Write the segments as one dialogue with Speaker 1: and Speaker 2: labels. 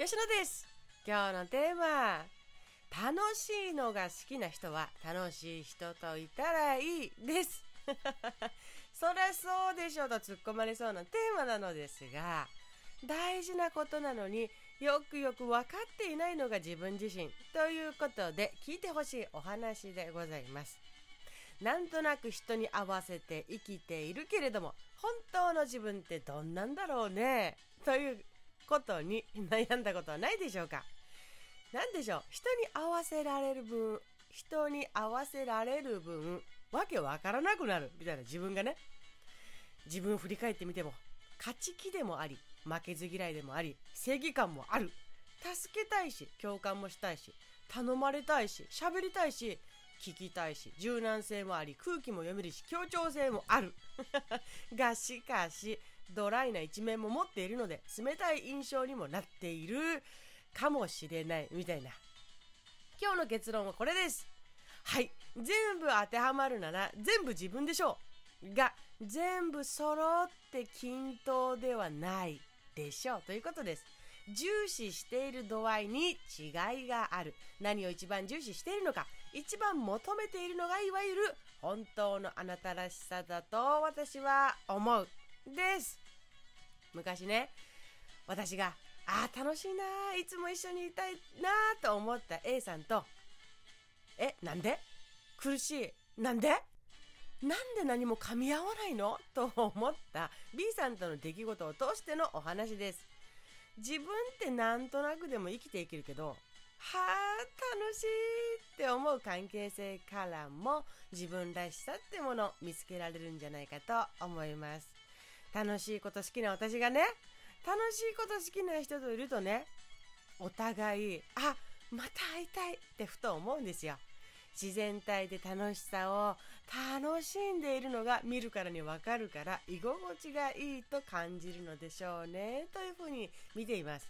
Speaker 1: 吉野です。今日のテーマ楽しいのが好きな人は楽しい人といたらいいです。そりゃそうでしょうと突っ込まれそうなテーマなのですが大事なことなのによくよく分かっていないのが自分自身ということで聞いてほしいお話でございます。なんとなく人に合わせて生きているけれども本当の自分ってどんなんだろうね？ということに 悩んだことはないでしょうか？何でしょう？人に合わせられる分人に合わせられる分わけわからなくなる。みたいな。自分がね。自分を振り返ってみても勝ち気でもあり負けず嫌いでもあり正義感もある。助けたいし共感もしたいし頼まれたいし喋りたいし聞きたいし柔軟性もあり空気も読めるし協調性もある。がしかしドライな一面も持っているので冷たい印象にもなっているかもしれないみたいな。今日の結論はこれです。はい。全部当てはまるなら全部自分でしょう。が全部揃って均等ではないでしょう。ということです。重視している度合いに違いがある。何を一番重視しているのか一番求めているのがいわゆる本当のあなたらしさだと私は思う。です。昔ね私がああ楽しいないつも一緒にいたいなと思った A さんとえなんで？苦しい。なんで？なんで何も噛み合わないの？と思った B さんとの出来事を通してのお話です。自分ってなんとなくでも生きていけるけどはあ楽しいって思う関係性からも自分らしさってものを見つけられるんじゃないかと思います。楽しいこと好きな私がね楽しいこと好きな人といるとねお互いあまた会いたいってふと思うんですよ。自然体で楽しさを楽しんでいるのが見るからにわかるから居心地がいいと感じるのでしょうねというふうに見ています。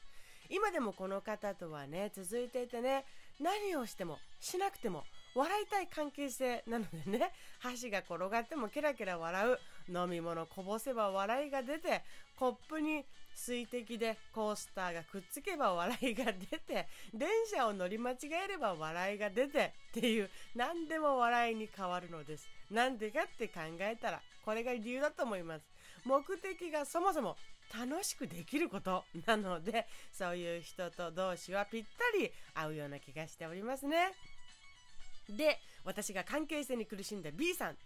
Speaker 1: 今でもこの方とはね続いていてね何をしてもしなくても笑いたい関係性なのでね箸が転がってもケラケラ笑う飲み物こぼせば笑いが出てコップに水滴でコースターがくっつけば笑いが出て電車を乗り間違えれば笑いが出てっていう何でも笑いに変わるのです。なんでかって考えたらこれが理由だと思います。目的がそもそも楽しくできることなのでそういう人と同士はぴったり合うような気がしておりますね。で私が関係性に苦しんだ B さん。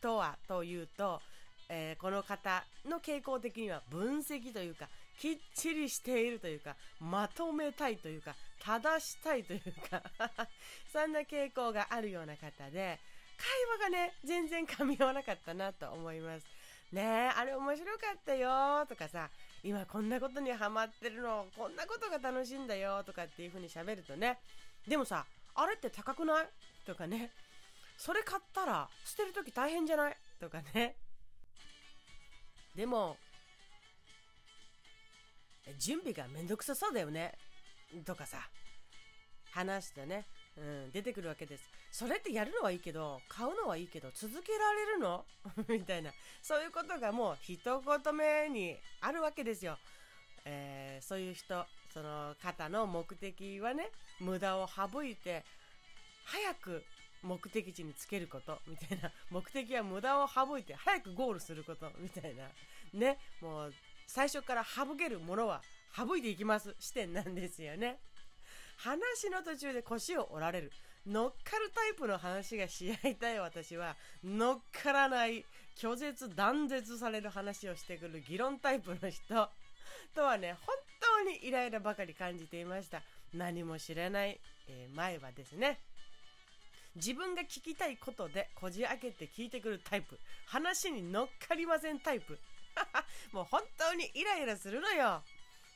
Speaker 1: とはというと、えー、この方の傾向的には分析というかきっちりしているというかまとめたいというか正したいというか そんな傾向があるような方で会話がね全然噛み合わなかったなと思います。ねえあれ面白かったよとかさ今こんなことにハマってるのこんなことが楽しいんだよとかっていう風に喋るとねでもさあれって高くない？とかねそれ買ったら捨てる時大変じゃない？とかね。でも準備がめんどくさそうだよね。とかさ。話してね、うん、出てくるわけです。それってやるのはいいけど買うのはいいけど続けられるの？みたいな。そういうことがもう一言目にあるわけですよ、えー、そういう人その方の目的はね無駄を省いて早く目的地につけること みたいな。目的は無駄を省いて早くゴールすること みたいな。ね。もう最初から省けるものは省いていきます。視点なんですよね。話の途中で腰を折られる。乗っかるタイプの話がし合いたい私は乗っからない拒絶断絶される話をしてくる議論タイプの人。とはね本当にイライラばかり感じていました。何も知らない、えー、前はですね。自分が聞きたいことでこじ開けて聞いてくるタイプ。話に乗っかりませんタイプ。もう本当にイライラするのよ。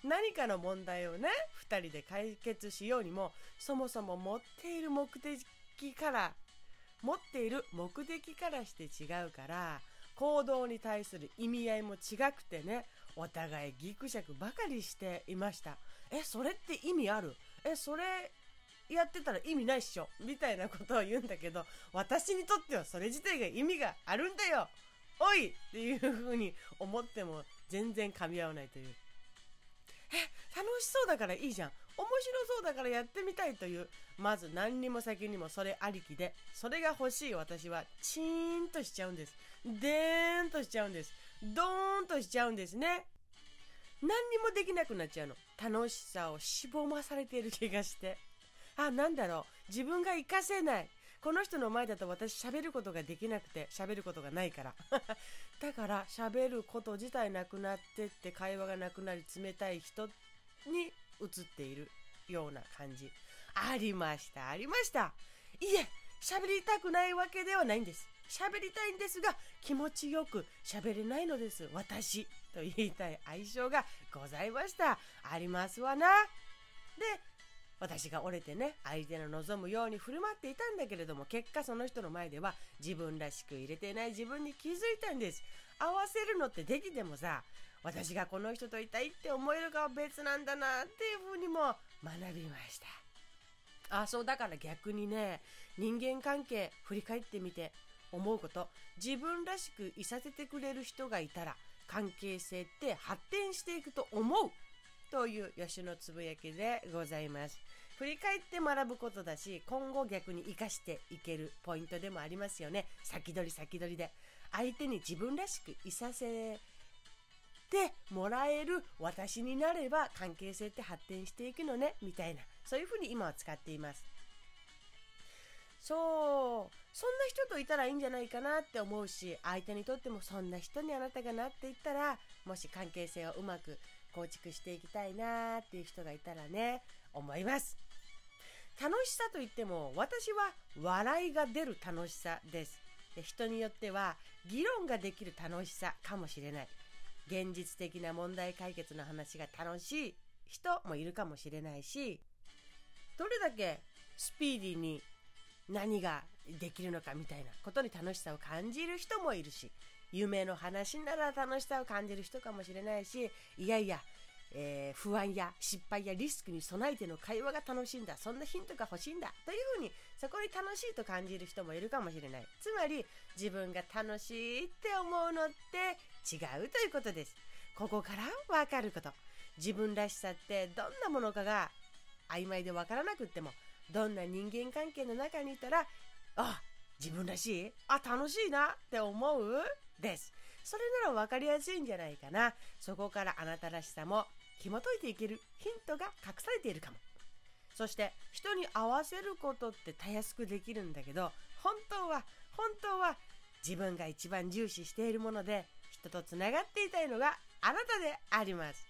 Speaker 1: 何かの問題をね2人で解決しようにもそもそも持っている目的から持っている目的からして違うから行動に対する意味合いも違くてねお互いギクシャクばかりしていました。えそれって意味ある？えそれやってたら意味ないっしょ。みたいなことを言うんだけど私にとってはそれ自体が意味があるんだよ。おいっていうふうに思っても全然噛み合わないという。え楽しそうだからいいじゃん。面白そうだからやってみたいという。まず何にも先にもそれありきでそれが欲しい。私はチーンとしちゃうんです。でーんとしちゃうんです。ドーンとしちゃうんですね。何にもできなくなっちゃうの。楽しさをしぼまされている気がして。あなんだろう。自分が活かせない。この人の前だと私喋ることができなくて喋ることがないから。だから喋ること自体なくなってって会話がなくなり冷たい人に映っているような感じ。ありました。ありました。いえ喋りたくないわけではないんです。喋りたいんですが気持ちよく喋れないのです。私と言いたい相性がございました。ありますわな。で私が折れてね相手の望むように振る舞っていたんだけれども結果その人の前では自分らしく入れてない自分に気づいたんです。合わせるのってできてもさ私がこの人といたいって思えるかは別なんだなっていうふうにも学びました。あそうだから逆にね人間関係振り返ってみて思うこと自分らしくいさせてくれる人がいたら関係性って発展していくと思う。という吉野つぶやきでございます。振り返って学ぶことだし今後逆に生かしていけるポイントでもありますよね。先取り先取りで。相手に自分らしくいさせてもらえる私になれば関係性って発展していくのねみたいな。そういうふうに今は使っています。そう。そんな人といたらいいんじゃないかなって思うし相手にとってもそんな人にあなたがなっていったらもし関係性をうまく構築していきたいなっていう人がいたらね思います。楽しさといっても私は笑いが出る楽しさです。で人によっては議論ができる楽しさかもしれない。現実的な問題解決の話が楽しい人もいるかもしれないしどれだけスピーディーに何ができるのかみたいなことに楽しさを感じる人もいるし夢の話なら楽しさを感じる人かもしれないしいやいや、えー、不安や失敗やリスクに備えての会話が楽しいんだ。そんなヒントが欲しいんだ。というふうにそこに楽しいと感じる人もいるかもしれない。つまり自分が楽しいって思うのって違うということです。ここからわかること。自分らしさってどんなものかが曖昧でわからなくってもどんな人間関係の中にいたらあ自分らしい？あ楽しいなって思う？です。それなら分かりやすいんじゃないかな。そこからあなたらしさも紐解いていけるヒントが隠されているかも。そして人に合わせることってたやすくできるんだけど本当は本当は自分が一番重視しているもので人とつながっていたいのがあなたであります。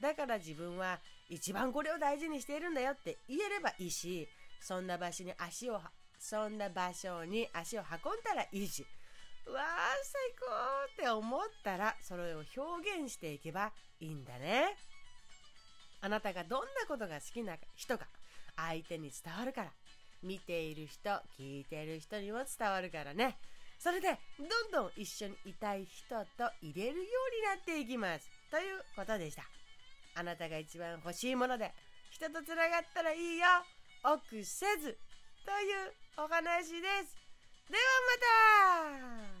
Speaker 1: だから自分は一番これを大事にしているんだよって言えればいいしそんな場所に足をそんな場所に足を運んだらいいしわー最高って思ったらそれを表現していけばいいんだね。あなたがどんなことが好きな人か相手に伝わるから見ている人聞いている人にも伝わるからね。それでどんどん一緒にいたい人と入れるようになっていきますということでした。あなたが一番欲しいもので人とつながったらいいよ。臆せずというお話です。ではまた。